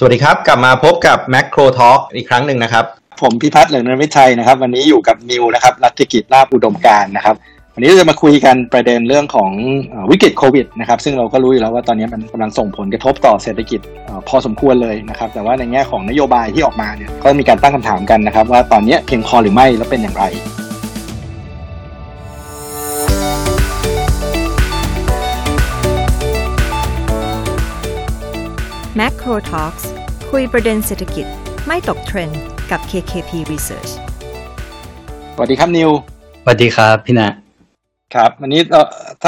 สวัสดีครับ กลับมาพบกับ Macro Talk อีกครั้งหนึ่งนะครับ ผมพิพัฒน์เหลืองนวิชัยนะครับ วันนี้อยู่กับนิวนะครับรัฐกิจลาบอุดมการนะครับ วันนี้เราจะมาคุยกันประเด็นเรื่องของวิกฤตโควิดนะครับซึ่งเราก็รู้อยู่แล้วว่าตอนนี้มันกำลังส่งผลกระทบต่อเศรษฐกิจพอสมควรเลยนะครับแต่ว่าในแง่ของนโยบายที่ออกมาเนี่ยก็มีการตั้งคำถามกันนะครับว่าตอนนี้เพียงพอหรือไม่และเป็นอย่างไร Macro Talks คุยประเด็นเศรษฐกิจไม่ตกเทรนด์กับ KKP Research สวัสดีครับนิว สวัสดีครับพี่นะครับวันนี้ถ้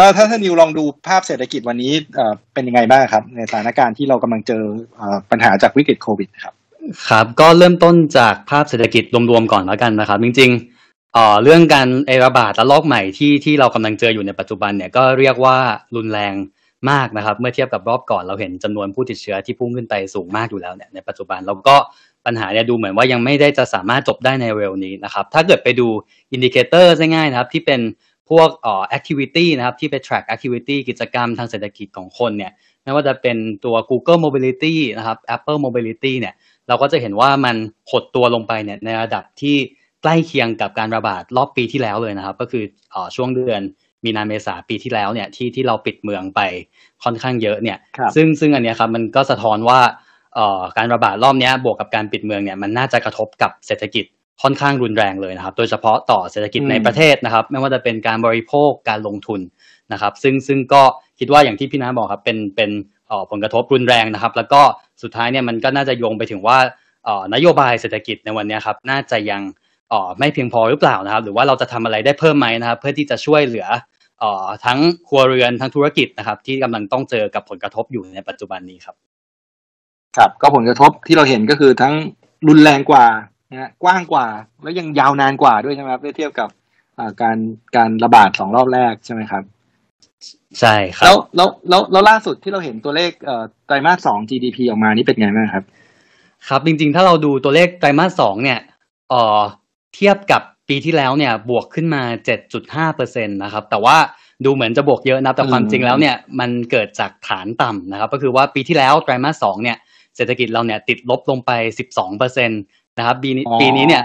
าถ้าถ้านิวลองดูภาพเศรษฐกิจวันนี้เป็นยังไงบ้างครับ ในสถานการณ์ที่เรากำลังเจอปัญหาจากวิกฤตโควิดครับครับ ก็เริ่มต้นจากภาพเศรษฐกิจรวมๆก่อนแล้วกันนะครับ จริงๆเรื่องการระบาดระลอกใหม่ที่ที่เรากำลังเจออยู่ในปัจจุบันเนี่ยก็เรียกว่ารุนแรง มากนะครับ เมื่อเทียบกับรอบก่อนเราเห็นจำนวนผู้ติดเชื้อที่พุ่งขึ้นไปสูงมากอยู่แล้วเนี่ยในปัจจุบันแล้วก็ปัญหาเนี่ยดูเหมือนว่ายังไม่ได้จะสามารถจบได้ในเร็วนี้นะครับ ถ้าเกิดไปดู indicator ง่ายๆนะครับที่เป็นพวกอ่อ activity นะครับที่ไป track activity กิจกรรมทางเศรษฐกิจของคนเนี่ยไม่ว่าจะเป็นตัว Google Mobility นะครับ Apple Mobility เนี่ยเราก็จะเห็นว่ามันหดตัวลงไปเนี่ยในระดับที่ใกล้เคียงกับการระบาดรอบปีที่แล้วเลยนะครับ ก็คืออช่วงเดือน มีนาเมษาปีที่แล้วเนี่ยที่ที่เราปิดเมืองไปค่อนข้างเยอะเนี่ย ซึ่งซึ่งอันนี้ครับมันก็สะท้อนว่าการระบาดรอบนี้บวกกับการปิดเมืองเนี่ยมันน่าจะกระทบกับเศรษฐกิจค่อนข้างรุนแรงเลยนะครับ โดยเฉพาะต่อเศรษฐกิจในประเทศนะครับ ไม่ว่าจะเป็นการบริโภคการลงทุนนะครับ ซึ่งซึ่งก็คิดว่าอย่างที่พี่น้าบอกครับเป็นเป็นผลกระทบรุนแรงนะครับ แล้วก็สุดท้ายเนี่ยมันก็น่าจะโยงไปถึงว่านโยบายเศรษฐกิจในวันนี้ครับน่าจะยังไม่เพียงพอหรือเปล่านะครับ หรือว่าเราจะทำอะไรได้เพิ่มไหมนะครับ เพื่อที่จะช่วยเหลือ ทั้งครัวเรือนทั้งธุรกิจนะครับ ที่กำลังต้องเจอกับผลกระทบอยู่ในปัจจุบันนี้ครับ ครับก็ผลกระทบที่เราเห็นก็คือทั้งรุนแรงกว่านะกว้างกว่า แล้วยังยาวนานกว่าด้วยใช่ไหมครับเมื่อเทียบกับการการระบาดสองรอบแรกใช่ไหมครับ ใช่ครับ แล้วแล้วแล้วแล้วล่าสุดที่เราเห็นตัวเลขไตรมาสสอง GDP ออกมานี่เป็นไงบ้างครับ ครับจริงๆ ถ้าเราดูตัวเลขไตรมาสสองเนี่ยเอ่อเทียบกับปีที่แล้วเนี่ยบวกขึ้นมา 7.5เปอร์เซ็นตนะครับ แต่ว่า ดูเหมือนจะบวกเยอะนะแต่ความจริงแล้วเนี่ยมันเกิดจากฐานต่ำนะครับ ก็คือว่าปีที่แล้วไตรมาสสองเนี่ยเศรษฐกิจเราเนี่ยติดลบลงไป 12เปอร์เซ็นตนะครับปีนี้ปีนี้เนี่ย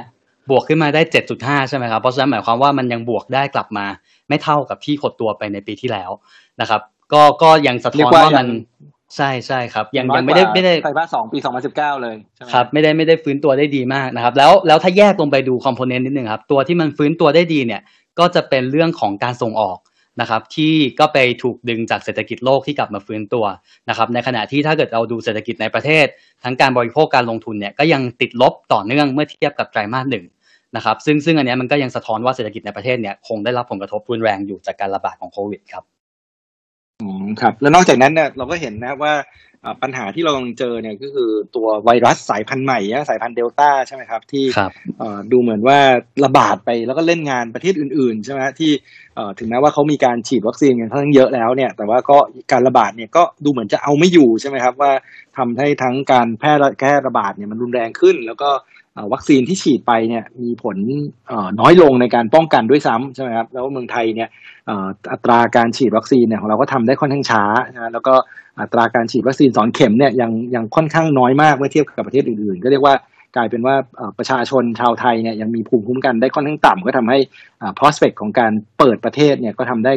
บวกขึ้นมาได้ 7.5 ใช่ไหมครับ เพราะฉะนั้นหมายความว่ามันยังบวกได้กลับมา ไม่เท่ากับที่หดตัวไปในปีที่แล้วนะครับ ก็ก็ยังสะท้อนว่ามันใช่ใช่ครับ ยังยังไม่ได้ไม่ได้ไตรมาสสองปีสองพันสิบเก้าเลยครับไม่ได้ไม่ได้ฟื้นตัวได้ดีมากนะครับ แล้วแล้วถ้าแยกลงไปดูคอมโพเนนต์นิดนึงครับ ตัวที่มันฟื้นตัวได้ดีเนี่ยก็จะเป็นเรื่องของการส่งออก นะครับที่ก็ไปถูกดึงจากเศรษฐกิจโลกที่กลับมาฟื้นตัวนะครับในขณะที่ถ้าเกิดเราดูเศรษฐกิจในประเทศ ทั้งการบริโภคการลงทุนเนี่ยก็ยังติดลบต่อเนื่องเมื่อเทียบกับไตรมาสหนึ่งนะครับซึ่งซึ่งอันนี้มันก็ยังสะท้อนว่าเศรษฐกิจในประเทศเนี่ยคงได้รับผลกระทบรุนแรงอยู่จากการระบาดของโควิดครับอืมครับแล้วนอกจากนั้นเนี่ยเราก็เห็นนะว่า ปัญหาที่เรากำลังเจอเนี่ยก็คือตัวไวรัสสายพันธุ์ใหม่สายพันธุ์เดลต้าใช่ไหมครับ ที่ดูเหมือนว่าระบาดไปแล้วก็เล่นงานประเทศอื่น ๆ ใช่ไหมที่ถึงแม้ว่าเขามีการฉีดวัคซีนกันค่อนข้างเยอะแล้วเนี่ย แต่ว่าก็การระบาดเนี่ยก็ดูเหมือนจะเอาไม่อยู่ใช่ไหมครับ ว่าทำให้ทั้งการแพร่แพร่ระบาดเนี่ยมันรุนแรงขึ้น แล้วก็วัคซีนที่ฉีดไปเนี่ยมีผลน้อยลงในการป้องกันด้วยซ้ำใช่ไหมครับแล้วเมืองไทยเนี่ยอัตราการฉีดวัคซีนเนี่ยของเราก็ทำได้ค่อนข้างช้านะแล้วก็ อัตราการฉีดวัคซีนสองเข็มเนี่ยยังยังค่อนข้างน้อยมากเมื่อเทียบกับประเทศอื่นๆ ก็เรียกว่ากลายเป็นว่าประชาชนชาวไทยเนี่ยยังมีภูมิคุ้มกันได้ค่อนข้างต่ำก็ทำให้ prospect ของการเปิดประเทศเนี่ยก็ทำได้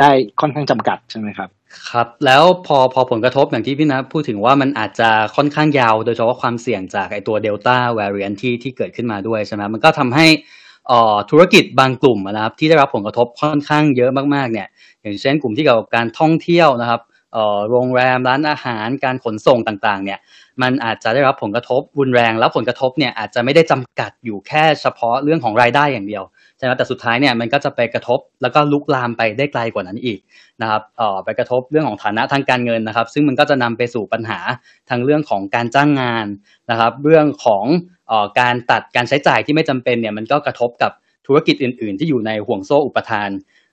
ได้ค่อนข้างจำกัดใช่ไหมครับครับแล้วพอพอผลกระทบอย่างที่พี่นะพูดถึงว่ามันอาจจะค่อนข้างยาว โดยเฉพาะความเสี่ยงจากไอตัวเดลต้าแวริเอนที่ที่เกิดขึ้นมาด้วยใช่ไหมมันก็ทำให้ธุรกิจบางกลุ่มนะครับที่ได้รับผลกระทบค่อนข้างเยอะมากๆเนี่ยอย่างเช่นกลุ่มที่เกี่ยวกับการท่องเที่ยวนะครับ โรงแรมร้านอาหารการขนส่งต่างๆ เนี่ย มันอาจจะได้รับผลกระทบรุนแรง แล้วผลกระทบเนี่ยอาจจะไม่ได้จำกัดอยู่แค่เฉพาะเรื่องของรายได้อย่างเดียวใช่ไหมแต่สุดท้ายเนี่ยมันก็จะไปกระทบแล้วก็ลุกลามไปได้ไกลกว่านั้นอีกนะครับเอ่อไปกระทบเรื่องของฐานะทางการเงินนะครับ ซึ่งมันก็จะนำไปสู่ปัญหาทางเรื่องของการจ้างงานนะครับ เรื่องของออการตัดการใช้จ่ายที่ไม่จำเป็นเนี่ยมันก็กระทบกับธุรกิจอื่น ๆ ที่อยู่ในห่วงโซ่อุปทาน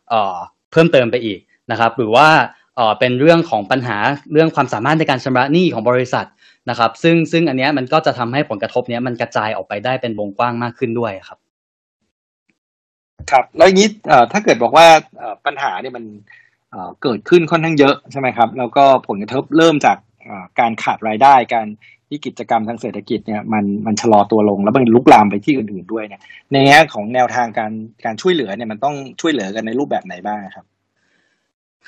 เอ่อเพิ่มเติมไปอีกนะครับ หรือว่า เอ่อเป็นเรื่องของปัญหาเรื่องความสามารถในการชำระหนี้ของบริษัทนะครับ ซึ่งซึ่งอันนี้มันก็จะทำให้ผลกระทบเนี้ยมันกระจายออกไปได้เป็นวงกว้างมากขึ้นด้วยครับ ครับ แล้วอย่างนี้ถ้าเกิดบอกว่าปัญหาเนี่ยมันเกิดขึ้นค่อนข้างเยอะใช่ไหมครับ แล้วก็ผลกระทบเริ่มจากการขาดรายได้การที่กิจกรรมทางเศรษฐกิจเนี่ยมันมันชะลอตัวลงแล้วมันลุกลามไปที่อื่นๆด้วยเนี่ยในแง่ของแนวทางการการช่วยเหลือเนี่ยมันต้องช่วยเหลือกันในรูปแบบไหนบ้างครับ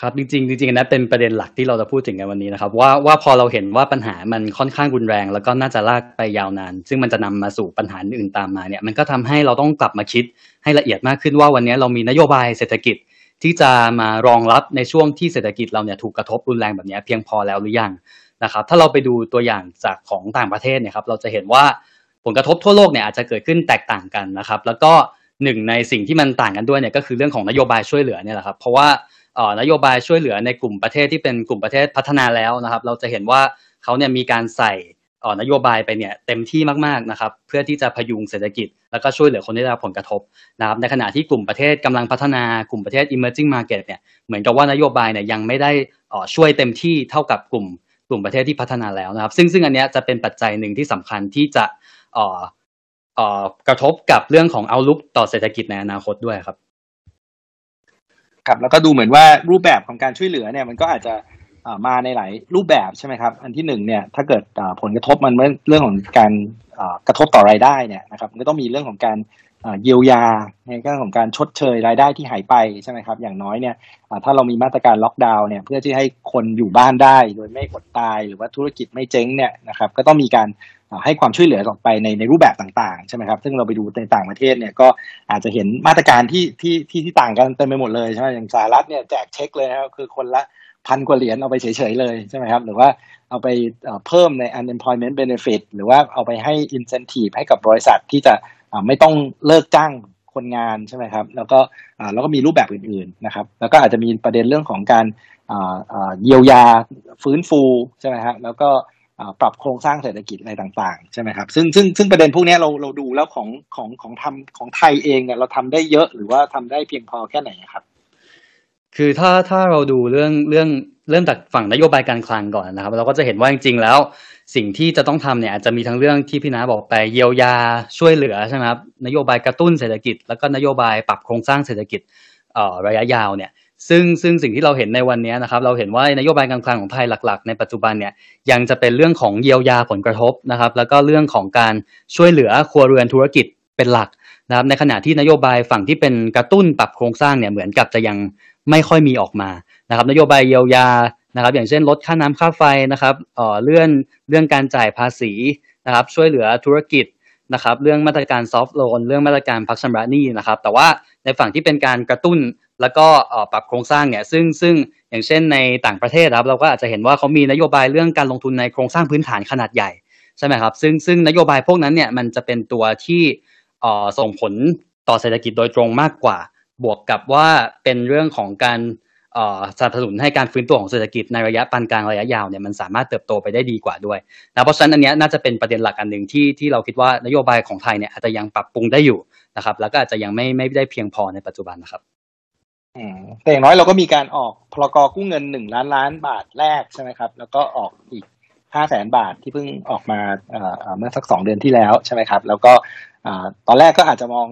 ครับจริงๆจริงๆนะเป็นประเด็นหลักที่เราจะพูดถึงกันวันนี้นะครับว่าว่าพอเราเห็นว่าปัญหามันค่อนข้างรุนแรง แล้วก็น่าจะลากไปยาวนาน ซึ่งมันจะนำมาสู่ปัญหาอื่นตามมาเนี่ยมันก็ทำให้เราต้องกลับมาคิดให้ละเอียดมากขึ้นว่าวันนี้เรามีนโยบายเศรษฐกิจที่จะมารองรับในช่วงที่เศรษฐกิจเราเนี่ยถูกกระทบรุนแรงแบบนี้เพียงพอแล้วหรือยังนะครับถ้าเราไปดูตัวอย่างจากของต่างประเทศเนี่ยครับเราจะเห็นว่าผลกระทบทั่วโลกเนี่ยอาจจะเกิดขึ้นแตกต่างกันนะครับแล้วก็หนึ่งในสิ่งที่มันต่างกันด้วยเนี่ยก็คือเรื่องของนโยบายช่วยเหลือเนี่ยแหละครับเพราะว่า นโยบายช่วยเหลือในกลุ่มประเทศที่เป็นกลุ่มประเทศพัฒนาแล้วนะครับ เราจะเห็นว่าเขาเนี่ยมีการใส่นโยบายไปเนี่ยเต็มที่มากๆนะครับเพื่อที่จะพยุงเศรษฐกิจ แล้วก็ช่วยเหลือคนที่ได้รับผลกระทบนะครับในขณะที่กลุ่มประเทศกำลังพัฒนากลุ่มประเทศ emerging market เนี่ยเหมือนกับว่านโยบายเนี่ยยังไม่ได้ช่วยเต็มที่เท่ากับกลุ่มกลุ่มประเทศที่พัฒนาแล้วนะครับ ซึ่งซึ่งอันเนี้ยจะเป็นปัจจัยหนึ่งที่สำคัญที่จะกระทบกับเรื่องของเอาลุกต่อเศรษฐกิจในอนาคตด้วยครับ ครับแล้วก็ดูเหมือนว่ารูปแบบของการช่วยเหลือเนี่ยมันก็อาจจะมาในหลายรูปแบบใช่ไหมครับ อันที่หนึ่งเนี่ยถ้าเกิดผลกระทบมันเรื่องของการกระทบต่อรายได้เนี่ยนะครับมันก็ต้องมีเรื่องของการ เยียวยาในเรื่องของการชดเชยรายได้ที่หายไปใช่ไหมครับ อย่างน้อยเนี่ยถ้าเรามีมาตรการล็อกดาวน์เนี่ยเพื่อที่ให้คนอยู่บ้านได้โดยไม่อดตายหรือว่าธุรกิจไม่เจ๊งเนี่ยนะครับก็ต้องมีการให้ความช่วยเหลือออกไปในในรูปแบบต่างๆใช่ไหมครับซึ่งเราไปดูในต่างประเทศเนี่ยก็อาจจะเห็นมาตรการที่ที่ที่ที่ต่างกันเต็มไปหมดเลยใช่ไหมอย่างสหรัฐเนี่ยแจกเช็คเลยนะครับคือคนละพันกว่าเหรียญเอาไปเฉยๆเลยใช่ไหมครับหรือว่าเอาไปเพิ่มใน unemployment benefit หรือว่าเอาไปให้ incentive ให้กับบริษัทที่จะ ไม่ต้องเลิกจ้างคนงานใช่ไหมครับ แล้วก็แล้วก็มีรูปแบบอื่นๆนะครับ แล้วก็อาจจะมีประเด็นเรื่องของการเยียวยาฟื้นฟูใช่ไหมครับแล้วก็ปรับโครงสร้างเศรษฐกิจอะไรต่างๆใช่ไหมครับซึ่งซึ่งซึ่งประเด็นพวกนี้เราเราดูแล้วของของของทำของไทยเองเนี่ยเราทำได้เยอะหรือว่าทำได้เพียงพอแค่ไหนครับ คือถ้าถ้าเราดูเรื่องเรื่องเรื่องจากฝั่งนโยบายการคลังก่อนนะครับ เราก็จะเห็นว่าจริงๆแล้ว สิ่งที่จะต้องทำเนี่ยอาจจะมีทั้งเรื่องที่พี่นาบอกไปเยียวยาช่วยเหลือใช่ไหมครับนโยบายกระตุ้นเศรษฐกิจ แล้วก็นโยบายปรับโครงสร้างเศรษฐกิจระยะยาวเนี่ยซึ่งซึ่งสิ่งที่เราเห็นในวันนี้นะครับเราเห็นว่านโยบายการคลังของไทยหลัก ๆ ในปัจจุบันเนี่ยยังจะเป็นเรื่องของเยียวยาผลกระทบนะครับ แล้วก็เรื่องของการช่วยเหลือครัวเรือนธุรกิจเป็นหลักนะครับในขณะที่นโยบายฝั่งที่เป็นกระตุ้นปรับโครงสร้างเนี่ยเหมือนกับจะยังไม่ค่อยมีออกมานะครับ นโยบายเยียวยา นะครับ อย่างเช่นลดค่าน้ำค่าไฟนะครับเอ่อเลื่อนเรื่องการจ่ายภาษีนะครับ ช่วยเหลือธุรกิจนะครับเรื่องมาตรการซอฟท์โลนเรื่องมาตรการพักชำระหนี้นะครับ แต่ว่าในฝั่งที่เป็นการกระตุ้นแล้วก็ปรับโครงสร้างเนี่ยซึ่งซึ่งอย่างเช่นในต่างประเทศครับเราก็อาจจะเห็นว่าเขามีนโยบายเรื่องการลงทุนในโครงสร้างพื้นฐานขนาดใหญ่ใช่ไหมครับซึ่งซึ่งนโยบายพวกนั้นเนี่ยมันจะเป็นตัวที่ส่งผลต่อเศรษฐกิจโดยตรงมากกว่า บวกกับว่าเป็นเรื่องของการ สนับสนุนให้การฟื้นตัวของเศรษฐกิจในระยะปานกลางระยะยาวเนี่ยมันสามารถเติบโตไปได้ดีกว่าด้วยนะเพราะฉะนั้นอันนี้น่าจะเป็นประเด็นหลักอันหนึ่งที่ที่เราคิดว่านโยบายของไทยเนี่ยอาจจะยังปรับปรุงได้อยู่นะครับ แล้วก็อาจจะยังไม่ไม่ได้เพียงพอในปัจจุบันนะครับแต่อย่างน้อยเราก็มีการออกพลกรกู้เงินหนึ่งล้านล้านบาทแรกใช่ไหมครับ แล้วก็ออกอีกห้าแสนบาทที่เพิ่งออกมาเมื่อสักสองเดือนที่แล้วใช่ไหมครับ แล้วก็ตอนแรกก็อาจจะมอง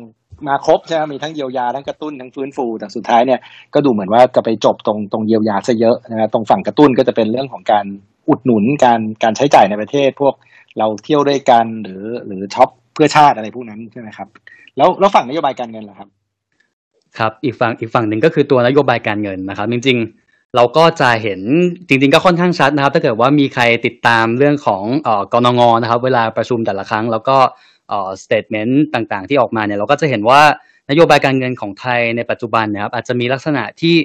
มาครบใช่ไหมมีทั้งเยียวยาทั้งกระตุ้นทั้งฟื้นฟูแต่สุดท้ายเนี่ยก็ดูเหมือนว่าจะไปจบตรงตรงเยียวยาซะเยอะนะตรงฝั่งกระตุ้นก็จะเป็นเรื่องของการอุดหนุนการการใช้จ่ายในประเทศ พวกเราเที่ยวด้วยกันหรือหรือช็อปเพื่อชาติอะไรพวกนั้นใช่ไหมครับ แล้วแล้วฝั่งนโยบายการเงินล่ะครับ ครับอีกฝั่งอีกฝั่งหนึ่งก็คือตัวนโยบายการเงินนะครับ จริง ๆเราก็จะเห็นจริงๆก็ค่อนข้างชัดนะครับ ถ้าเกิดว่ามีใครติดตามเรื่องของเออกนงนะครับ เวลาประชุมแต่ละครั้ง แล้วก็ statement ต่างๆ ที่ออกมาเนี่ยเราก็จะเห็นว่านโยบายการเงินของไทยในปัจจุบันนะครับอาจจะมีลักษณะที่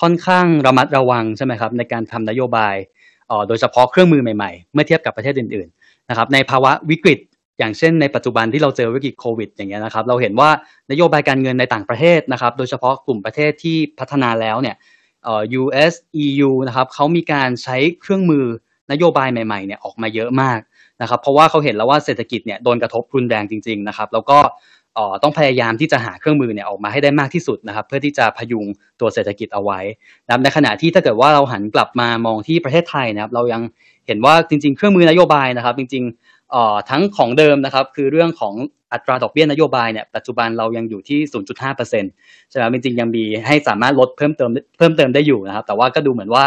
ค่อนข้างระมัดระวังใช่ไหมครับในการทำนโยบายออโดยเฉพาะเครื่องมือใหม่ๆ เมื่อเทียบกับประเทศอื่นๆนะครับในภาวะวิกฤตอย่างเช่นในปัจจุบันที่เราเจอวิกฤตโควิดอย่างเงี้ยนะครับเราเห็นว่านโยบายการเงินในต่างประเทศนะครับโดยเฉพาะกลุ่มประเทศที่พัฒนาแล้วเนี่ยเอ่อ US EU นะครับเขามีการใช้เครื่องมือนโยบายใหม่ๆเนี่ยออกมาเยอะมาก นะครับเพราะว่าเขาเห็นแล้วว่าเศรษฐกิจเนี่ยโดนกระทบรุนแรงจริงๆนะครับแล้วก็ต้องพยายามที่จะหาเครื่องมือเนี่ยออกมาให้ได้มากที่สุดนะครับเพื่อที่จะพยุงตัวเศรษฐกิจเอาไว้นะในขณะที่ถ้าเกิดว่าเราหันกลับมามองที่ประเทศไทยนะครับเรายังเห็นว่าจริง ๆ เครื่องมือนโยบายนะครับ จริงๆทั้งของเดิมนะครับคือเรื่องของอัตราดอกเบี้ยนโยบายเนี่ยปัจจุบันเรายังอยู่ที่ 0.5%ใช่ไหมจริงๆยังมีให้สามารถลดเพิ่มเติมเพิ่มเติมได้อยู่นะครับ แต่ว่าก็ดูเหมือนว่า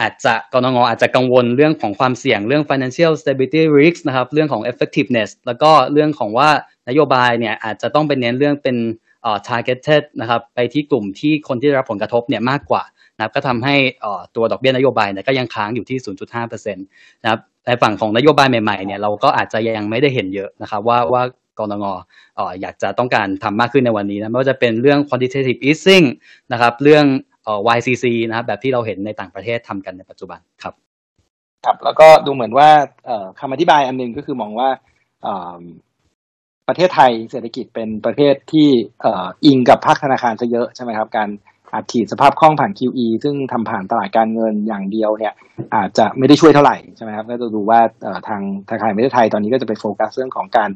อาจจะกรงงอาจจะกังวลเรื่องของความเสี่ยงเรื่อง financial stability risk นะครับเรื่องของ effectiveness แล้วก็เรื่องของว่านโยบายเนี่ยอาจจะต้องเป็นเน้นเรื่องเป็นเอ่อ targeted นะครับไปที่กลุ่มที่คนที่ได้รับผลกระทบเนี่ยมากกว่านะครับก็ทำให้อ่ตัวดอกเบี้ยนโยบายเนี่ยก็ยังค้างอยู่ที่ 0.5%นะครับในฝั่งของนโยบายใหม่ๆเนี่ยเราก็อาจจะยังไม่ได้เห็นเยอะนะครับว่าว่ากรงงอยากจะต้องการทำมากขึ้นในวันนี้นะไม่ว่าจะเป็นเรื่อง quantitative easing นะครับเรื่อง YCC นะครับแบบที่เราเห็นในต่างประเทศทำกันในปัจจุบันครับ ครับ แล้วก็ดูเหมือนว่าคำอธิบายอันนึงก็คือมองว่าประเทศไทยเศรษฐกิจเป็นประเทศที่อิงกับภาคธนาคารซะเยอะใช่ไหมครับ การอัดฉีดสภาพคล่องผ่าน QE ซึ่งทำผ่านตลาดการเงินอย่างเดียวเนี่ยอาจจะไม่ได้ช่วยเท่าไหร่ใช่ไหมครับก็จะดูว่าทางธนาคารประเทศไทยตอนนี้ก็จะไปโฟกัสเรื่องของการ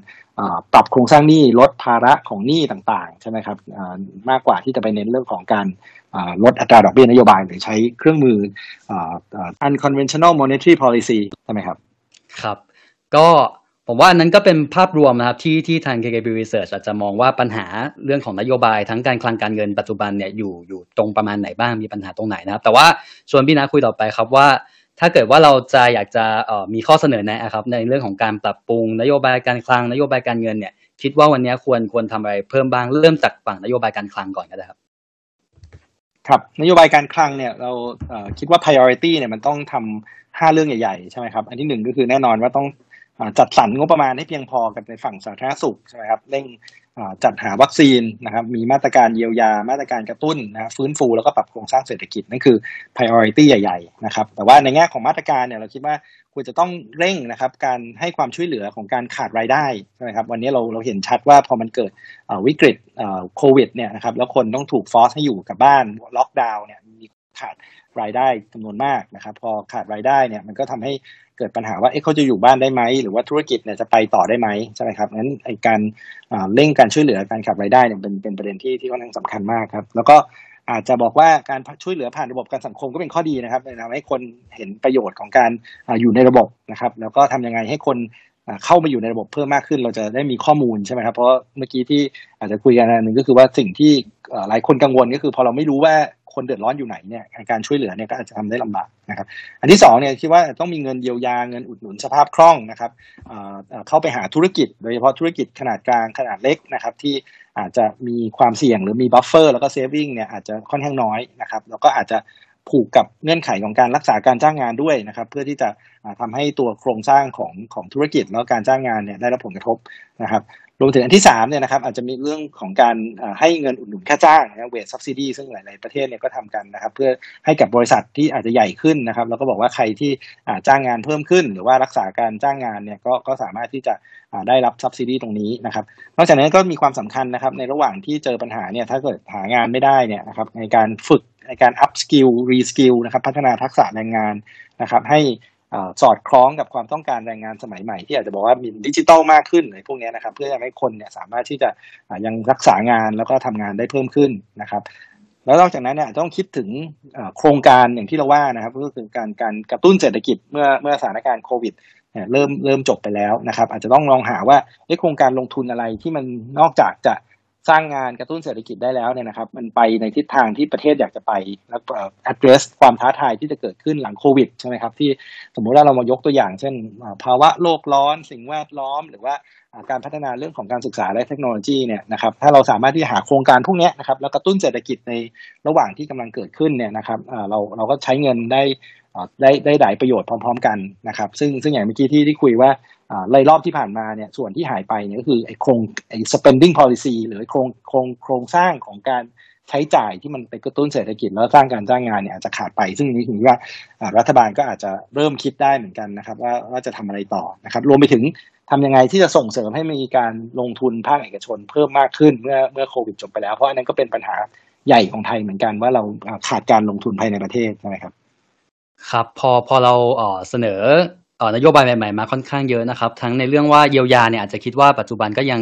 ปรับโครงสร้างหนี้ลดภาระของหนี้ต่างๆใช่ไหมครับมากกว่าที่จะไปเน้นเรื่องของการ ลดอัตราดอกเบี้ยนโยบาย หรือใช้เครื่องมือ unconventional monetary policy ใช่ไหมครับ ครับ ก็ผมว่านั้นก็เป็นภาพรวมนะครับที่ที่ทาง KKB Research อาจจะมองว่าปัญหาเรื่องของนโยบายทั้งการคลังการเงินปัจจุบันเนี่ยอยู่อยู่ตรงประมาณไหนบ้างมีปัญหาตรงไหนนะครับ แต่ว่าชวนพี่นาคุยต่อไปครับว่า ถ้าเกิดว่าเราจะอยากจะออมีข้อเสนอแนะครับ ในเรื่องของการปรับปรุงนโยบายการคลังนโยบายการเงินเนี่ยคิดว่าวันนี้ควรควรทำอะไรเพิ่มบ้างเริ่มจากฝั่งนโยบายการคลังก่อนก็ได้ครับ ครับนโยบายการคลังเนี่ยเราคิดว่า priority เนี่ยมันต้องทำห้าเรื่องใหญ่ๆใช่ไหมครับอันที่หนึ่งก็คือแน่นอนว่าต้องจัดสรรงบประมาณให้เพียงพอกันในฝั่งสาธารณสุขใช่ไหมครับเร่ง จัดหาวัคซีนนะครับมีมาตรการเยียวยามาตรการกระตุ้นนะฟื้นฟูแล้วก็ปรับโครงสร้างเศรษฐกิจนั่นคือ priority ใหญ่ๆนะครับแต่ว่าในแง่ของมาตรการเนี่ยเราคิดว่าควรจะต้องเร่งนะครับการให้ความช่วยเหลือของการขาดรายได้ใช่ไหมครับวันนี้เราเราเห็นชัดว่าพอมันเกิดวิกฤตโควิดเนี่ยนะครับแล้วคนต้องถูกฟอสให้อยู่กับบ้านล็อกดาวน์เนี่ยมีขาดรายได้จำนวนมากนะครับพอขาดรายได้เนี่ยมันก็ทำให้ เกิดปัญหาว่าเอ๊ะเขาจะอยู่บ้านได้ไหมหรือว่าธุรกิจเนี่ยจะไปต่อได้ไหมใช่ไหมครับงั้นไอการเร่งการช่วยเหลือการขับรายได้เนี่ยเป็นเป็นประเด็นที่ที่ค่อนข้างสำคัญมากครับแล้วก็อาจจะบอกว่าการช่วยเหลือผ่านระบบการสังคมก็เป็นข้อดีนะครับทำให้คนเห็นประโยชน์ของการอยู่ในระบบนะครับ แล้วก็ทำยังไงให้คนเข้ามาอยู่ในระบบเพิ่มมากขึ้น เราจะได้มีข้อมูลใช่ไหมครับเพราะเมื่อกี้ที่อาจจะคุยกันอันหนึ่งก็คือว่าสิ่งที่หลายคนกังวลก็คือ พอเราไม่รู้ว่า คนเดือดร้อนอยู่ไหนเนี่ยการช่วยเหลือเนี่ยก็อาจจะทำได้ลำบากนะครับ อันที่2เนี่ยคิดว่าต้องมีเงินเยียวยาเงินอุดหนุนสภาพคล่องนะครับเข้าไปหาธุรกิจ โดยเฉพาะธุรกิจขนาดกลางขนาดเล็กนะครับที่อาจจะมีความเสี่ยงหรือมี buffer แล้วก็ saving เนี่ยอาจจะค่อนข้างน้อยนะครับแล้วก็อาจจะผูกกับเงื่อนไขของการรักษาการจ้างงานด้วยนะครับ เพื่อที่จะทำให้ตัวโครงสร้างของของธุรกิจแล้วการจ้างงานเนี่ยได้รับผลกระทบนะครับ รวมถึงอันที่3เนี่ยนะครับอาจจะมีเรื่องของการให้เงินอุดหนุนค่าจ้างนะ wage subsidy ซึ่งหลาย ๆ ประเทศเนี่ยก็ทำกันนะครับ เพื่อให้กับบริษัทที่อาจจะใหญ่ขึ้นนะครับ แล้วก็บอกว่าใครที่จ้างงานเพิ่มขึ้น หรือว่ารักษาการจ้างงานเนี่ยก็ก็สามารถที่จะได้รับ subsidy ตรงนี้นะครับนอกจากนั้นก็มีความสำคัญนะครับในระหว่างที่เจอปัญหาเนี่ยถ้าเกิดหางานไม่ได้เนี่ยนะครับในการฝึกในการ upskill reskill นะครับพัฒนาทักษะแรงงานนะครับให้ สอดคล้องกับความต้องการแรงงานสมัยใหม่ที่อาจจะบอกว่ามีดิจิตอลมากขึ้นในพวกนี้นะครับ เพื่อให้คนเนี่ยสามารถที่จะยังรักษางานแล้วก็ทำงานได้เพิ่มขึ้นนะครับ แล้วนอกจากนั้นเนี่ยต้องคิดถึงโครงการอย่างที่เราว่านะครับก็คือการการกระตุ้นเศรษฐกิจเมื่อเมื่อสถานการณ์โควิดเริ่มเริ่มจบไปแล้วนะครับ อาจจะต้องลองหาว่าโครงการลงทุนอะไรที่มันนอกจากจะ สร้างงานกระตุ้นเศรษฐกิจได้แล้วเนี่ยนะครับ มันไปในทิศทางที่ประเทศอยากจะไปแล้ว address ความท้าทายที่จะเกิดขึ้นหลังโควิดใช่ไหมครับ ที่สมมุติว่าเรามายกตัวอย่าง เช่น ภาวะโลกร้อน สิ่งแวดล้อม หรือว่าการพัฒนาเรื่องของการศึกษาและเทคโนโลยีเนี่ยนะครับ ถ้าเราสามารถที่จะหาโครงการพวกนี้นะครับ แล้วกระตุ้นเศรษฐกิจในระหว่างที่กำลังเกิดขึ้นเนี่ยนะครับเราเราก็ใช้เงินได้ได้ได้หลายประโยชน์พร้อม ๆ กันนะครับ ซึ่งซึ่งอย่างเมื่อกี้ที่ที่คุยว่า ในรอบที่ผ่านมาเนี่ยส่วนที่หายไปเนี่ยก็คือไอ้โครงไอ้ spending policy หรือโครงโครงโครงสร้างของการใช้จ่ายที่มันไปกระตุ้นเศรษฐกิจแล้วสร้างการจ้างงานเนี่ยอาจจะขาดไป ซึ่งนี้ถึงว่ารัฐบาลก็อาจจะเริ่มคิดได้เหมือนกันนะครับ ว่าว่าจะทำอะไรต่อนะครับ รวมไปถึงทำยังไงที่จะส่งเสริมให้มีการลงทุนภาคเอกชนเพิ่มมากขึ้นเมื่อเมื่อโควิดจบไปแล้วเพราะอันนั้นก็เป็นปัญหาใหญ่ของไทยเหมือนกันว่าเราขาดการลงทุนภายในประเทศใช่ไหมครับ ครับ พอพอเราเสนอ นโยบายใหม่ๆมาค่อนข้างเยอะนะครับ ทั้งในเรื่องว่าเยียวยาเนี่ยอาจจะคิดว่าปัจจุบันก็ยัง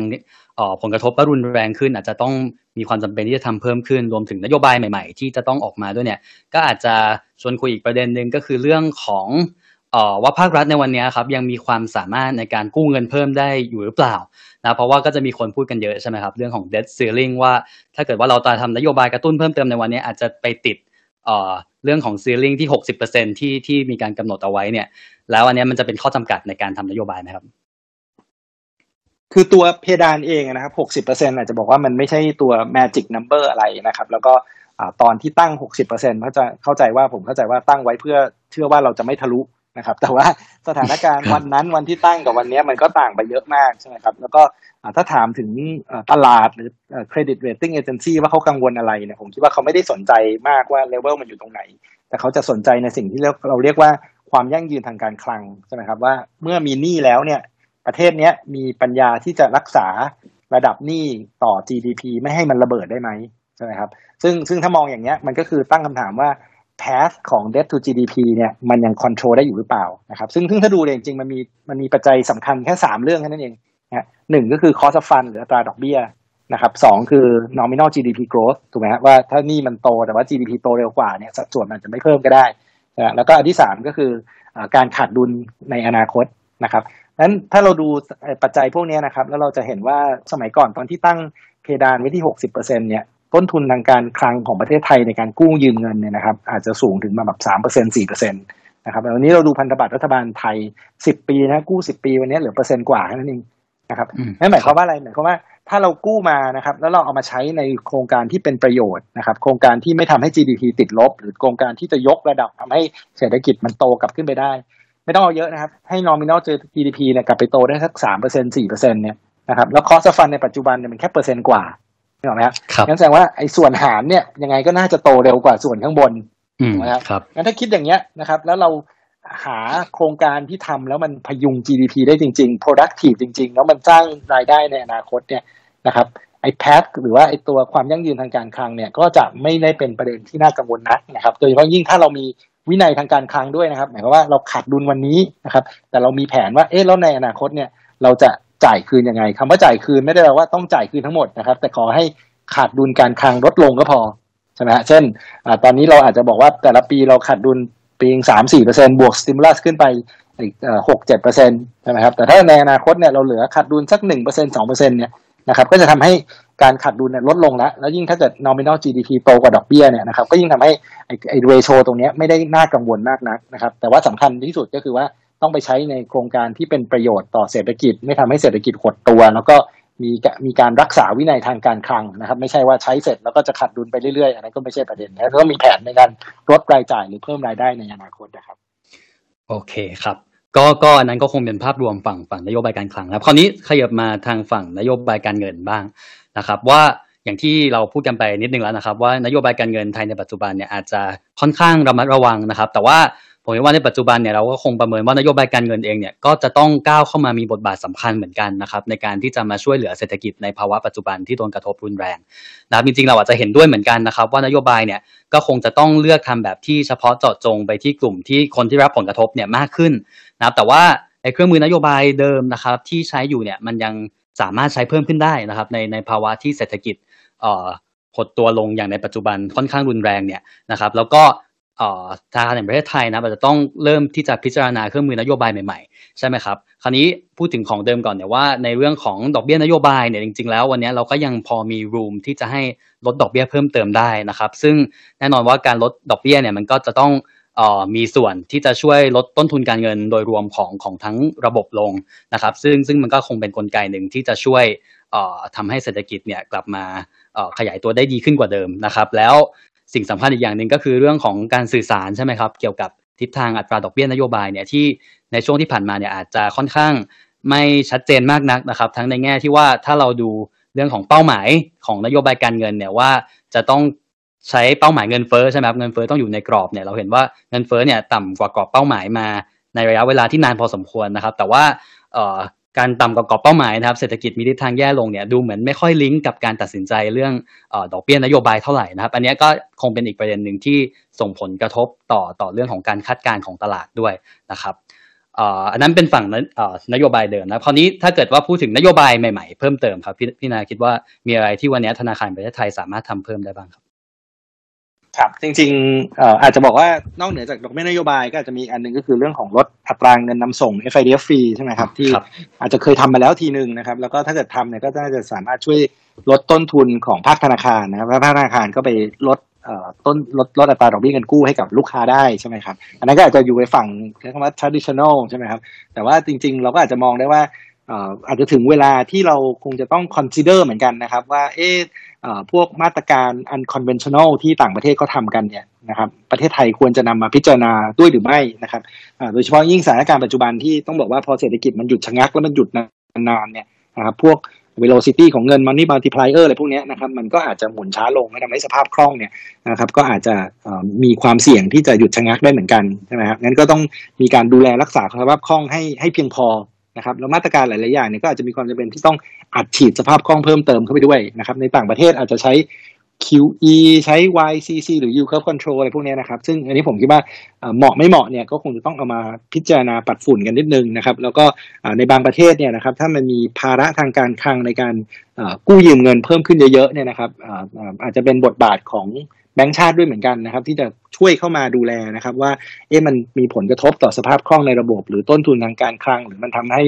ผลกระทบก็รุนแรงขึ้น อาจจะต้องมีความจำเป็นที่จะทำเพิ่มขึ้น รวมถึงนโยบายใหม่ๆ ที่จะต้องออกมาด้วยเนี่ย ก็อาจจะชวนคุยอีกประเด็นหนึ่งก็คือเรื่องของว่าภาครัฐในวันนี้ครับยังมีความสามารถในการกู้เงินเพิ่มได้อยู่หรือเปล่านะเพราะว่าก็จะมีคนพูดกันเยอะใช่ไหมครับเรื่องของ debt ceiling ว่าถ้าเกิดว่าเราจะทำนโยบายกระตุ้นเพิ่มเติมในวันนี้อาจจะไปติดเรื่องของซีลิงที่หกสิบเปอร์เซ็นที่ที่มีการกำหนดเอาไว้เนี่ย แล้วอันนี้มันจะเป็นข้อจำกัดในการทำนโยบายไหมครับ คือตัวเพดานเองนะครับหกสิบเปอร์เซ็นอาจจะบอกว่ามันไม่ใช่ตัว magic number อะไรนะครับ แล้วก็ตอนที่ตั้งหกสิบเปอร์เซ็นต์เขาจะเข้าใจว่าผมเข้าใจว่าตั้งไว้เพื่อเชื่อว่าเราจะไม่ทะลุนะครับ แต่ว่าสถานการณ์วันนั้นวันที่ตั้งกับวันนี้มันก็ต่างไปเยอะมากใช่ไหมครับ แล้วก็ถ้าถามถึงตลาดหรือ credit rating agency ว่าเขากังวลอะไรเนี่ยผมคิดว่าเขาไม่ได้สนใจมากว่าเลเวลมันอยู่ตรงไหน แต่เขาจะสนใจในสิ่งที่เราเรียกว่า ความยั่งยืนทางการคลังใช่ไหมครับว่าเมื่อมีหนี้แล้วเนี่ยประเทศเนี้ยมีปัญญาที่จะรักษาระดับหนี้ต่อ GDP ไม่ให้มันระเบิดได้ไหมใช่ไหมครับซึ่งซึ่งถ้ามองอย่างเงี้ยมันก็คือตั้งคำถามว่า path ของ debt to GDP เนี่ยมันยัง control ได้อยู่หรือเปล่านะครับซึ่งซึ่งถ้าดูจริงๆมันมีมันมีปัจจัยสำคัญแค่สามเรื่องแค่นั้นเองนะหนึ่งก็คือ cost of fund หรืออัตราดอกเบี้ยนะครับสองคือ nominal GDP growth ถูกไหมว่าถ้านี่มันโตแต่ว่า GDP โตเร็วกว่าเนี่ยสัดส่วนมันจะไม่เพิ่มก็ได้ แล้วก็อันที่สามก็คือการขาดดุลในอนาคตนะครับนั้นถ้าเราดูปัจจัยพวกนี้นะครับ แล้วเราจะเห็นว่าสมัยก่อนตอนที่ตั้งเพดานไว้ที่ 60%เนี่ยต้นทุนทางการคลังของประเทศไทยในการกู้ยืมเงินเนี่ยนะครับ อาจจะสูงถึงมาแบบสามเปอร์เซ็นสี่เปอร์เซ็นตนะครับวันนี้เราดูพันธบัตรรัฐบาลไทยสิบปีนะกู้สิบปีวันนี้เหลือเปอร์เซ็นต์กว่าแค่นั้นเอง นะครับนั่นหมายความว่าอะไรหมายความว่าถ้าเรากู้มานะครับ แล้วเราเอามาใช้ในโครงการที่เป็นประโยชน์นะครับ โครงการที่ไม่ทำให้ GDP ติดลบ หรือโครงการที่จะยกระดับทำให้เศรษฐกิจมันโตกลับขึ้นไปได้ ไม่ต้องเอาเยอะนะครับ ให้ nominal GDP เนี่ยกลับไปโตได้สักสามเปอร์เซ็นสี่เปอร์เซ็นเนี่ยนะครับแล้ว cost of fund ในปัจจุบันเนี่ยมันแค่เปอร์เซ็นต์กว่าถูกไหมครับงั้นแสดงว่าไอ้ส่วนหารเนี่ยยังไงก็น่าจะโตเร็วกว่าส่วนข้างบนถูกไหมครับงั้นถ้าคิดอย่างเงี้ยนะครับ แล้วเรา หาโครงการที่ทำแล้วมันพยุง GDP ได้จริง ๆ productive จริง ๆ แล้วมันสร้างรายได้ในอนาคตเนี่ยนะครับไอ้แพทหรือว่าไอ้ตัวความยั่งยืนทางการคลังเนี่ยก็จะไม่ได้เป็นประเด็นที่น่ากังวลนักนะครับโดยเฉพาะยิ่งถ้าเรามีวินัยทางการคลังด้วยนะครับ หมายความว่าเราขาดดุลวันนี้นะครับ แต่เรามีแผนว่าเอ๊ะแล้วในอนาคตเนี่ยเราจะจ่ายคืนยังไงคำว่าจ่ายคืนไม่ได้แปลว่าต้องจ่ายคืนทั้งหมดนะครับ แต่ขอให้ขาดดุลการคลังลดลงก็พอใช่ไหมฮะเช่นอตอนนี้เราอาจจะบอกว่าแต่ละปีเราขาดดุล ปีสามสี่เปอร์เซ็นบวกสติมูลัสขึ้นไปอีกหกเจ็ดเปอร์เซ็นต์ใช่ไหมครับแต่ถ้าในอนาคตเนี่ยเราเหลือขาดดุลสักหนึ่งเปอร์เซ็นสองเปอร์เซ็นเนี่ยนะครับก็จะทำให้การขาดดุลเนี่ยลดลงแล้ว แล้วยิ่งถ้าเกิด nominal GDP โตกว่าดอกเบี้ยเนี่ยนะครับก็ยิ่งทำให้ไอ้ไอ้ ratio ตรงนี้ไม่ได้น่ากังวลมากนักนะครับแต่ว่าสำคัญที่สุดก็คือว่าต้องไปใช้ในโครงการที่เป็นประโยชน์ต่อเศรษฐกิจ ไม่ทำให้เศรษฐกิจหดตัว แล้วก็ มีมีการรักษาวินัยทางการคลังนะครับ ไม่ใช่ว่าใช้เสร็จแล้วก็จะขาดดุลไปเรื่อยๆอันนั้นก็ไม่ใช่ประเด็นแล้วก็มีแผนในการลดรายจ่ายหรือเพิ่มรายได้ในอนาคตนะครับ โอเคครับ ก็ก็อันนั้นก็คงเป็นภาพรวมฝั่งฝั่งนโยบายการคลังครับคราวนี้ขยับมาทางฝั่งนโยบายการเงินบ้างนะครับ ว่าอย่างที่เราพูดกันไปนิดนึงแล้วนะครับ ว่านโยบายการเงินไทยในปัจจุบันเนี่ยอาจจะค่อนข้างระมัดระวังนะครับ แต่ว่า ผมว่าในปัจจุบันเนี่ยเราก็คงประเมินว่านโยบายการเงินเองเนี่ยก็จะต้องก้าวเข้ามามีบทบาทสำคัญเหมือนกันนะครับในการที่จะมาช่วยเหลือเศรษฐกิจในภาวะปัจจุบันที่โดนกระทบรุนแรงนะจริงๆเราอาจจะเห็นด้วยเหมือนกันนะครับ ว่านโยบายเนี่ยก็คงจะต้องเลือกทำแบบที่เฉพาะเจาะจงไปที่กลุ่มที่คนที่รับผลกระทบเนี่ยมากขึ้นนะครับแต่ว่าในเครื่องมือนโยบายเดิมนะครับที่ใช้อยู่เนี่ยมันยังสามารถใช้เพิ่มขึ้นได้นะครับในในภาวะที่เศรษฐกิจเอ่อหดตัวลงอย่างในปัจจุบันค่อนข้างรุนแรงเนี่ยนะครับแล้วก็ ธนาคารแห่งประเทศไทยนะอาจจะต้องเริ่มที่จะพิจารณาเครื่องมือนโยบายใหม่ๆ ใช่ไหมครับ คราวนี้พูดถึงของเดิมก่อนเนี่ยว่าในเรื่องของดอกเบี้ยนโยบายเนี่ยจริงๆ แล้ววันนี้เราก็ยังพอมีรูมที่จะให้ลดดอกเบี้ยเพิ่มเติมได้นะครับ ซึ่งแน่นอนว่าการลดดอกเบี้ยเนี่ยมันก็จะต้องมีส่วนที่จะช่วยลดต้นทุนการเงินโดยรวมของของทั้งระบบลงนะครับ ซึ่งซึ่งมันก็คงเป็นนกลไกหนึ่งที่จะช่วยทำให้เศรษฐกิจเนี่ยกลับมาขยายตัวได้ดีขึ้นกว่าเดิมนะครับ แล้ว สิ่งสำคัญอีกอย่างหนึ่งก็คือเรื่องของการสื่อสารใช่ไหมครับ เกี่ยวกับทิศทางอัตราดอกเบี้ยนโยบายเนี่ยที่ในช่วงที่ผ่านมาเนี่ยอาจจะค่อนข้างไม่ชัดเจนมากนักนะครับ ทั้งในแง่ที่ว่าถ้าเราดูเรื่องของเป้าหมายของนโยบายการเงินเนี่ยว่าจะต้องใช้เป้าหมายเงินเฟ้อใช่ไหมครับเงินเฟ้อต้องอยู่ในกรอบเนี่ยเราเห็นว่าเงินเฟ้อเนี่ยต่ำกว่ากรอบเป้าหมายมาในระยะเวลาที่นานพอสมควรนะครับ แต่ว่า การต่ำกว่ากรอบเป้าหมายนะครับเศรษฐกิจมีทิศทางแย่ลงเนี่ยดูเหมือนไม่ค่อยลิงก์กับการตัดสินใจเรื่องดอกเบี้ยนโยบายเท่าไหร่นะครับ อันนี้ก็คงเป็นอีกประเด็นหนึ่งที่ส่งผลกระทบต่อต่อเรื่องของการคาดการณ์ของตลาดด้วยนะครับอันนั้นเป็นฝั่งนโยบายเดิมนะคราวนี้ถ้าเกิดว่าพูดถึงนโยบายใหม่ๆ เพิ่มเติมครับพี่พนาคิดว่ามีอะไรที่วันนี้ธนาคารประเทศไทยสามารถทำเพิ่มได้บ้างครับ ครับ จริงๆเอ่ออาจจะบอกว่านอกเหนือจากดอกเบี้ยนโยบายก็อาจจะมีอันนึงก็คือเรื่องของลดอัตราเงินนำส่ง FIDF ฟรีใช่ไหมครับ ที่อาจจะเคยทำมาแล้วทีหนึ่งนะครับ แล้วก็ถ้าเกิดทำเนี่ยก็น่าจะสามารถช่วยลดต้นทุนของภาคธนาคารนะครับภาคธนาคารก็ไปลดต้นลดลดอัตราดอกเบี้ยเงินกู้ให้กับลูกค้าได้ใช่ไหมครับ อันนั้นก็อาจจะอยู่ในฝั่งเรียกว่า traditional ใช่ไหมครับ แต่ว่าจริง ๆ เราก็อาจจะมองได้ว่าอาจจะถึงเวลาที่เราคงจะต้อง consider เหมือนกันนะครับ ว่าเอ๊ พวกมาตรการ unconventional ที่ต่างประเทศเขาทากันเนี่ยนะครับประเทศไทยควรจะนำมาพิจารณาด้วยหรือไม่นะครับโดยเฉพาะยิ่งสถานการณ์ปัจจุบันที่ต้องบอกว่าพอเศรษฐกิจมันหยุดชะงักแล้วมันหยุดนานๆเนี่ยนะครับพวก velocity ของเงิน money multiplier อะไรพวกนี้นะครับมันก็อาจจะหมุนช้าลงและทำให้สภาพคล่องเนี่ยนะครับก็อาจจะมีความเสี่ยงที่จะหยุดชะงักได้เหมือนกันใช่ไหมครับงั้นก็ต้องมีการดูแลรักษาสภาพคล่องให้ให้เพียงพอ นะครับแล้วมาตรการหลายๆอย่างเนี่ยก็อาจจะมีความจำเป็นที่ต้องอัดฉีดสภาพคล่องเพิ่มเติมเข้าไปด้วยนะครับในต่างประเทศอาจจะใช้ QE ใช้ YCC หรือ Yield Curve Control อะไรพวกนี้นะครับ ซึ่งอันนี้ผมคิดว่าเหมาะไม่เหมาะเนี่ยก็คงจะต้องเอามาพิจารณาปัดฝุ่นกันนิดนึงนะครับ แล้วก็ในบางประเทศเนี่ยนะครับถ้ามันมีภาระทางการคลังในการกู้ยืมเงินเพิ่มขึ้นเยอะๆเนี่ยนะครับอาจจะเป็นบทบาทของ แบงก์ชาติด้วยเหมือนกันนะครับ ที่จะช่วยเข้ามาดูแลนะครับ ว่าเอ๊ะมันมีผลกระทบต่อสภาพคล่องในระบบ หรือต้นทุนทางการคลัง หรือมันทำให้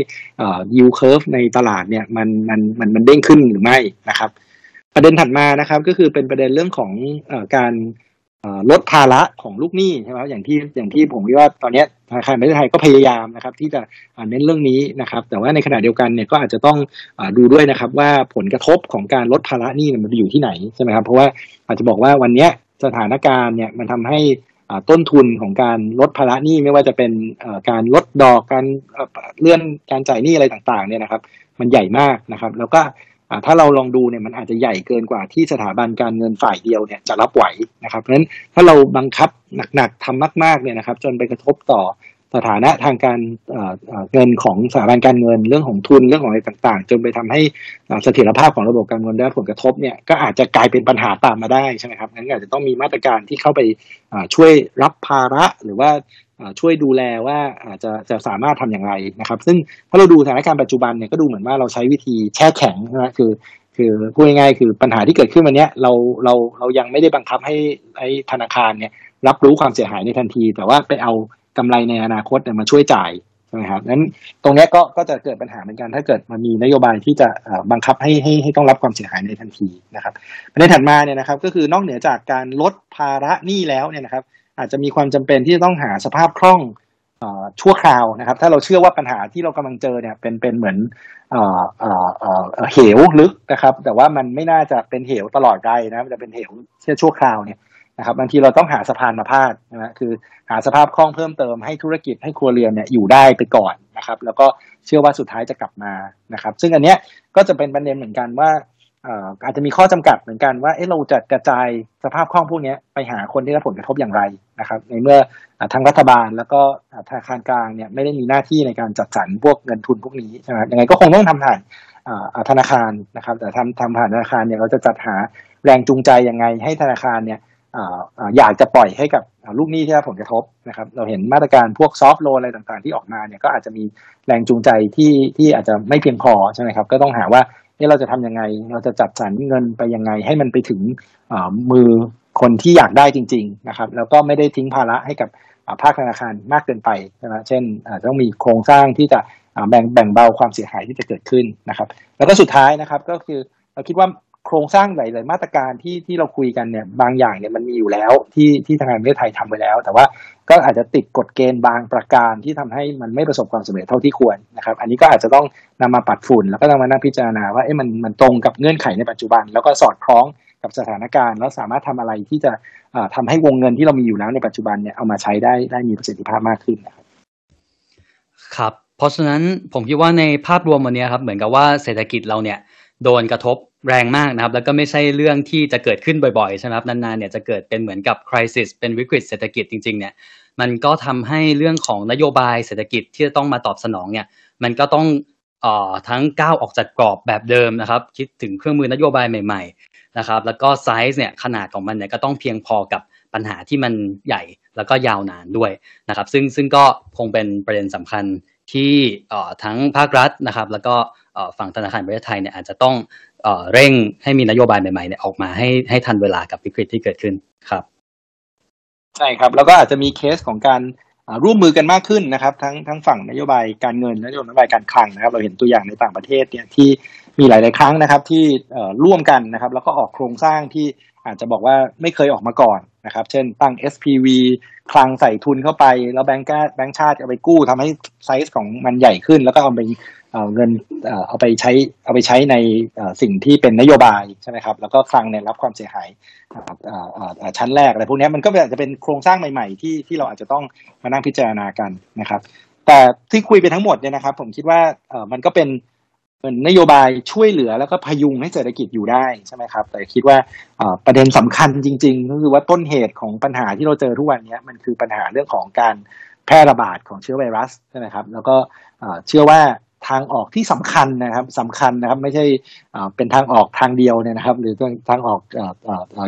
ยูเคิร์ฟในตลาดเนี่ยมันมันมันมันเด้งขึ้นหรือไม่นะครับ ประเด็นถัดมานะครับ ก็คือเป็นประเด็นเรื่องของอการ ลดภาระของลูกหนี้ใช่ไหมอย่างที่อย่างที่ผมว่าตอนนี้ธนาคารประเทศไทยก็พยายามนะครับ ที่จะเน้นเรื่องนี้นะครับ แต่ว่าในขณะเดียวกันเนี่ยก็อาจจะต้องอดูด้วยนะครับ ว่าผลกระทบของการลดภาระหนี้มันอยู่ที่ไหนใช่ไหมครับเพราะว่าอาจจะบอกว่าวันนี้สถานการณ์เนี่ยมันทำให้ต้นทุนของการลดภาระหนี้ไม่ว่าจะเป็นการลดดอกการเลื่อนการจ่ายหนี้อะไรต่างๆเนี่ยนะครับ มันใหญ่มากนะครับ แล้วก็ ถ้าเราลองดูเนี่ยมันอาจจะใหญ่เกินกว่าที่สถาบันการเงินฝ่ายเดียวเนี่ยจะรับไหวนะครับเพราะฉะนั้นถ้าเราบังคับหนักๆทำมากๆเนี่ยนะครับ จนไปกระทบต่อสถานะทางการเงินของสถาบันการเงินเรื่องของทุนเรื่องของอะไรต่างๆ จนไปทำให้เสถียรภาพของระบบการเงินได้ผลกระทบเนี่ยก็อาจจะกลายเป็นปัญหาตามมาได้ใช่ไหมครับงั้นอาจจะต้องมีมาตรการที่เข้าไปช่วยรับภาระหรือว่า ช่วยดูแลว่าอาจจะจะสามารถทำอย่างไรนะครับ ซึ่งถ้าเราดูสถานการณ์ปัจจุบันเนี่ยก็ดูเหมือนว่าเราใช้วิธีแช่แข็งนะคือ คือพูดง่ายๆคือปัญหาที่เกิดขึ้นวันนี้เราเราเรายังไม่ได้บังคับให้ไอ้ธนาคารเนี่ยรับรู้ความเสียหายในทันที แต่ว่าไปเอากำไรในอนาคตมาช่วยจ่ายใช่ไหมครับนั้นตรงนี้ก็ก็จะเกิดปัญหาเหมือนกัน ถ้าเกิดมันมีนโยบายที่จะบังคับให้ให้ให้ต้องรับความเสียหายในทันทีนะครับประเด็นถัดมาเนี่ยนะครับ ก็คือนอกเหนือจากการลดภาระหนี้แล้วเนี่ยนะครับ อาจจะมีความจำเป็นที่จะต้องหาสภาพคล่องชั่วคราวนะครับ ถ้าเราเชื่อว่าปัญหาที่เรากำลังเจอเนี่ยเป็นเป็นเหมือนเหวลึกนะครับ แต่ว่ามันไม่น่าจะเป็นเหวตลอดไปนะมันจะเป็นเหวแค่ชั่วคราวเนี่ยนะครับบางทีเราต้องหาสะพานมาพาดนะคือหาสภาพคล่องเพิ่มเติมให้ธุรกิจให้ครัวเรือนเนี่ยอยู่ได้ไปก่อนนะครับ แล้วก็เชื่อว่าสุดท้ายจะกลับมานะครับ ซึ่งอันเนี้ยก็จะเป็นประเด็นเหมือนกันว่า อาจจะมีข้อจำกัดเหมือนกันว่าเเราจะกระจายสภาพคล่องพวกนี้ไปหาคนที่รับผลกระทบอย่างไรนะครับ ในเมื่อทางรัฐบาลแล้วก็ธนาคารกลางเนี่ยไม่ได้มีหน้าที่ในการจัดสรรพวกเงินทุนพวกนี้ใช่ไหมยังไงก็คงต้องทำผ่านธนาคารนะครับ แต่ทำทำผ่านธนาคารเนี่ยเราจะจัดหาแรงจูงใจยังไงให้ธนาคารเนี่ยอยากจะปล่อยให้กับลูกหนี้ที่รับผลกระทบนะครับ เราเห็นมาตรการพวกซอฟท์โลนอะไรต่างๆ ที่ออกมาเนี่ยก็อาจจะมีแรงจูงใจที่ที่อาจจะไม่เพียงพอใช่ไหมครับ ก็ต้องหาว่า นี่เราจะทํำยังไง เราจะจัดสรรเงินไปยังไง ให้มันไปถึงมือคนที่อยากได้จริง ๆ นะครับ แล้วก็ไม่ได้ทิ้งภาระให้กับภาคธนาคารมากเกินไปนะเช่นต้องมีโครงสร้างที่จะแบ่งแบ่งเบาความเสียหายที่จะเกิดขึ้นนะครับ แล้วก็สุดท้ายนะครับ ก็คือเราคิดว่า โครงสร้างหลาย ๆ มาตรการที่ที่เราคุยกันเนี่ยบางอย่างเนี่ยมันมีอยู่แล้วที่ที่ทางการประเทศไทยทำไปแล้ว แต่ว่าก็อาจจะติดกฎเกณฑ์บางประการที่ทำให้มันไม่ประสบความสำเร็จเท่าที่ควรนะครับ อันนี้ก็อาจจะต้องนำมาปัดฝุ่น แล้วก็ต้องมานั่งพิจารณาว่าเอ๊ะมันมันตรงกับเงื่อนไขในปัจจุบัน แล้วก็สอดคล้องกับสถานการณ์ แล้วสามารถทำอะไรที่จะทำให้วงเงินที่เรามีอยู่แล้วในปัจจุบันเนี่ยเอามาใช้ได้ได้มีประสิทธิภาพมากขึ้นนะครับครับ เพราะฉะนั้นผมคิดว่าในภาพรวมวันนี้ครับเหมือนกับว่าเศรษฐกิจเราเนี่ย โดนกระทบแรงมากนะครับ แล้วก็ไม่ใช่เรื่องที่จะเกิดขึ้นบ่อยๆใช่ไหมครับนานๆเนี่ยจะเกิดเป็นเหมือนกับคริสิสเป็นวิกฤตเศรษฐกิจจริงๆเนี่ยมันก็ทำให้เรื่องของนโยบายเศรษฐกิจที่จะต้องมาตอบสนองเนี่ยมันก็ต้องออทั้งก้าวออกจากกรอบแบบเดิมนะครับ คิดถึงเครื่องมือนโยบายใหม่ๆนะครับ แล้วก็ไซส์เนี่ยขนาดของมันเนี่ยก็ต้องเพียงพอกับปัญหาที่มันใหญ่แล้วก็ยาวนานด้วยนะครับ ซึ่งซึ่งก็คงเป็นประเด็นสำคัญที่ทั้งภาครัฐนะครับ แล้วก็ ฝั่งธนาคารประเทศไทยเนี่ยอาจจะต้องเร่งให้มีนโยบายใหม่ๆเนี่ยออกมาให้ให้ทันเวลากับวิกฤตที่เกิดขึ้นครับใช่ครับ แล้วก็อาจจะมีเคสของการร่วมมือกันมากขึ้นนะครับ ทั้งทั้งฝั่งนโยบายการเงินนโยบายการคลังนะครับ เราเห็นตัวอย่างในต่างประเทศเนี่ยที่มีหลาย ๆ ครั้งนะครับที่ร่วมกันนะครับ แล้วก็ออกโครงสร้างที่อาจจะบอกว่าไม่เคยออกมาก่อนนะครับ เช่นตั้ง SPV คลังใส่ทุนเข้าไป แล้วแบงก์แบงก์ชาติเอาไปกู้ทำให้ไซส์ของมันใหญ่ขึ้น แล้วก็เอาไป เอาเงินเอาไปใช้เอาไปใช้ในสิ่งที่เป็นนโยบายใช่ไหมครับแล้วก็คลังเนี่ยรับความเสียหายชั้นแรกอะไรพวกนี้มันก็อาจจะเป็นโครงสร้างใหม่ๆ ที่ที่เราอาจจะต้องมานั่งพิจารณากันนะครับ แต่ที่คุยไปทั้งหมดเนี่ยนะครับ ผมคิดว่ามันก็เป็นเป็นนโยบายช่วยเหลือแล้วก็พยุงให้เศรษฐกิจอยู่ได้ใช่ไหมครับ แต่คิดว่าประเด็นสำคัญจริง ๆ ก็คือว่าต้นเหตุของปัญหาที่เราเจอทุกวันนี้มันคือปัญหาเรื่องของการแพร่ระบาดของเชื้อไวรัสใช่ไหมครับ แล้วก็เชื่อว่า ทางออกที่สำคัญนะครับสำคัญนะครับไม่ใช่เป็นทางออกทางเดียวเนี่ยนะครับ หรือทางออก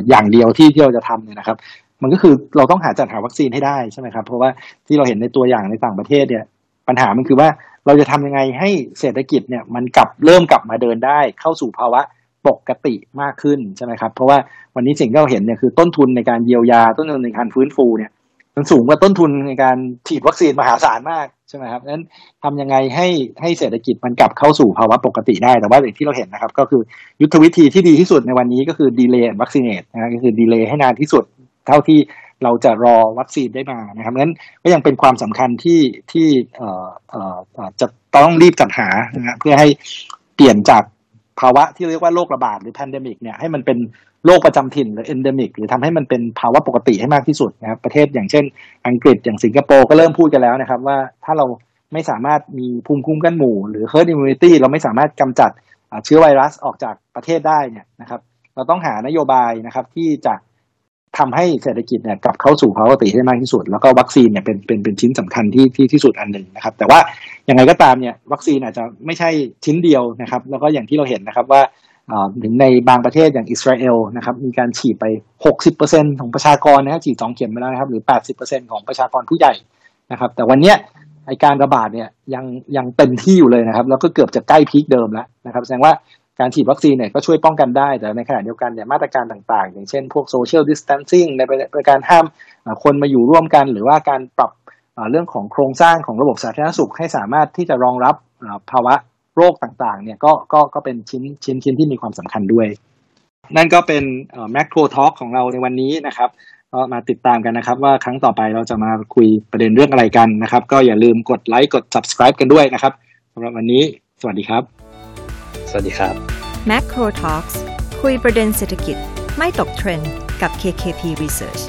อย่างเดียวที่ที่เราจะทำเนี่ยนะครับมันก็คือเราต้องหาจัดหาวัคซีนให้ได้ใช่ไหมครับ เพราะว่าที่เราเห็นในตัวอย่างในต่างประเทศเนี่ยปัญหามันคือว่าเราจะทำยังไงให้เศรษฐกิจเนี่ยมันกลับเริ่มกลับมาเดินได้เข้าสู่ภาวะปกติมากขึ้นใช่ไหมครับ เพราะว่าวันนี้สิ่งที่เราเห็นเนี่ยคือต้นทุนในการเยียวยาต้นทุนในการฟื้นฟูเนี่ย มันสูงกว่าต้นทุนในการฉีดวัคซีนมหาศาลมากใช่ไหมครับนั้นทำยังไงให้ให้เศรษฐกิจมันกลับเข้าสู่ภาวะปกติได้ แต่ว่าอย่างที่เราเห็นนะครับ ก็คือยุทธวิธีที่ดีที่สุดในวันนี้ก็คือ delay vaccinate นะก็คือ delay ให้นานที่สุดเท่าที่เราจะรอวัคซีนได้มานะครับนั้นก็ยังเป็นความสำคัญที่ที่เอ่อเอ่อจะต้องรีบจัดหานะเพื่อให้เปลี่ยนจากภาวะที่เรียกว่าโรคระบาดหรือ pandemic เนี่ยให้มันเป็น โรคประจำถิ่นหรือ endemic หรือทำให้มันเป็นภาวะปกติให้มากที่สุดนะครับ ประเทศอย่างเช่น อังกฤษอย่างสิงคโปร์ก็เริ่มพูดกันแล้วนะครับ ว่าถ้าเราไม่สามารถมีภูมิคุ้มกันหมู่ หรือ herd immunity เราไม่สามารถกำจัดเชื้อไวรัสออกจากประเทศได้เนี่ยนะครับ เราต้องหานโยบายนะครับที่จะทำให้เศรษฐกิจเนี่ยกลับเข้าสู่ภาวะปกติให้มากที่สุด แล้วก็วัคซีนเนี่ยเป็นเป็นเป็นชิ้นสำคัญที่ที่ที่สุดอันหนึ่งนะครับ แต่ว่ายังไงก็ตามเนี่ยวัคซีนอาจจะไม่ใช่ชิ้นเดียวนะครับ แล้วก็อย่างที่เราเห็นนะครับว่า ถึงในบางประเทศอย่างอิสราเอลนะครับมีการฉีดไป 60%ของประชากรนะครับฉีดสองเข็มไปแล้วนะครับหรือ 80%ของประชากรผู้ใหญ่นะครับ แต่วันนี้ไอการระบาดเนี่ยยังยังเต็มที่อยู่เลยนะครับ แล้วก็เกือบจะใกล้ peak เดิมแล้วนะครับ แสดงว่าการฉีดวัคซีนเนี่ยก็ช่วยป้องกันได้ แต่ในขณะเดียวกันเนี่ยมาตรการต่างๆ อย่างเช่นพวก social distancing ในการห้ามคนมาอยู่ร่วมกัน หรือว่าการปรับเรื่องของโครงสร้างของระบบสาธารณสุขให้สามารถที่จะรองรับภาวะ โรคต่างๆ เนี่ยก็ก็ก็เป็นชิ้นชิ้นชิ้นที่มีความสำคัญด้วย นั่นก็เป็น Macro Talk ของเราในวันนี้นะครับก็มาติดตามกันนะครับ ว่าครั้งต่อไปเราจะมาคุยประเด็นเรื่องอะไรกันนะครับ ก็อย่าลืมกดไลค์กด subscribe กันด้วยนะครับสำหรับวันนี้ สวัสดีครับ สวัสดีครับ Macro Talks คุยประเด็นเศรษฐกิจไม่ตกเทรนด์กับ KKP Research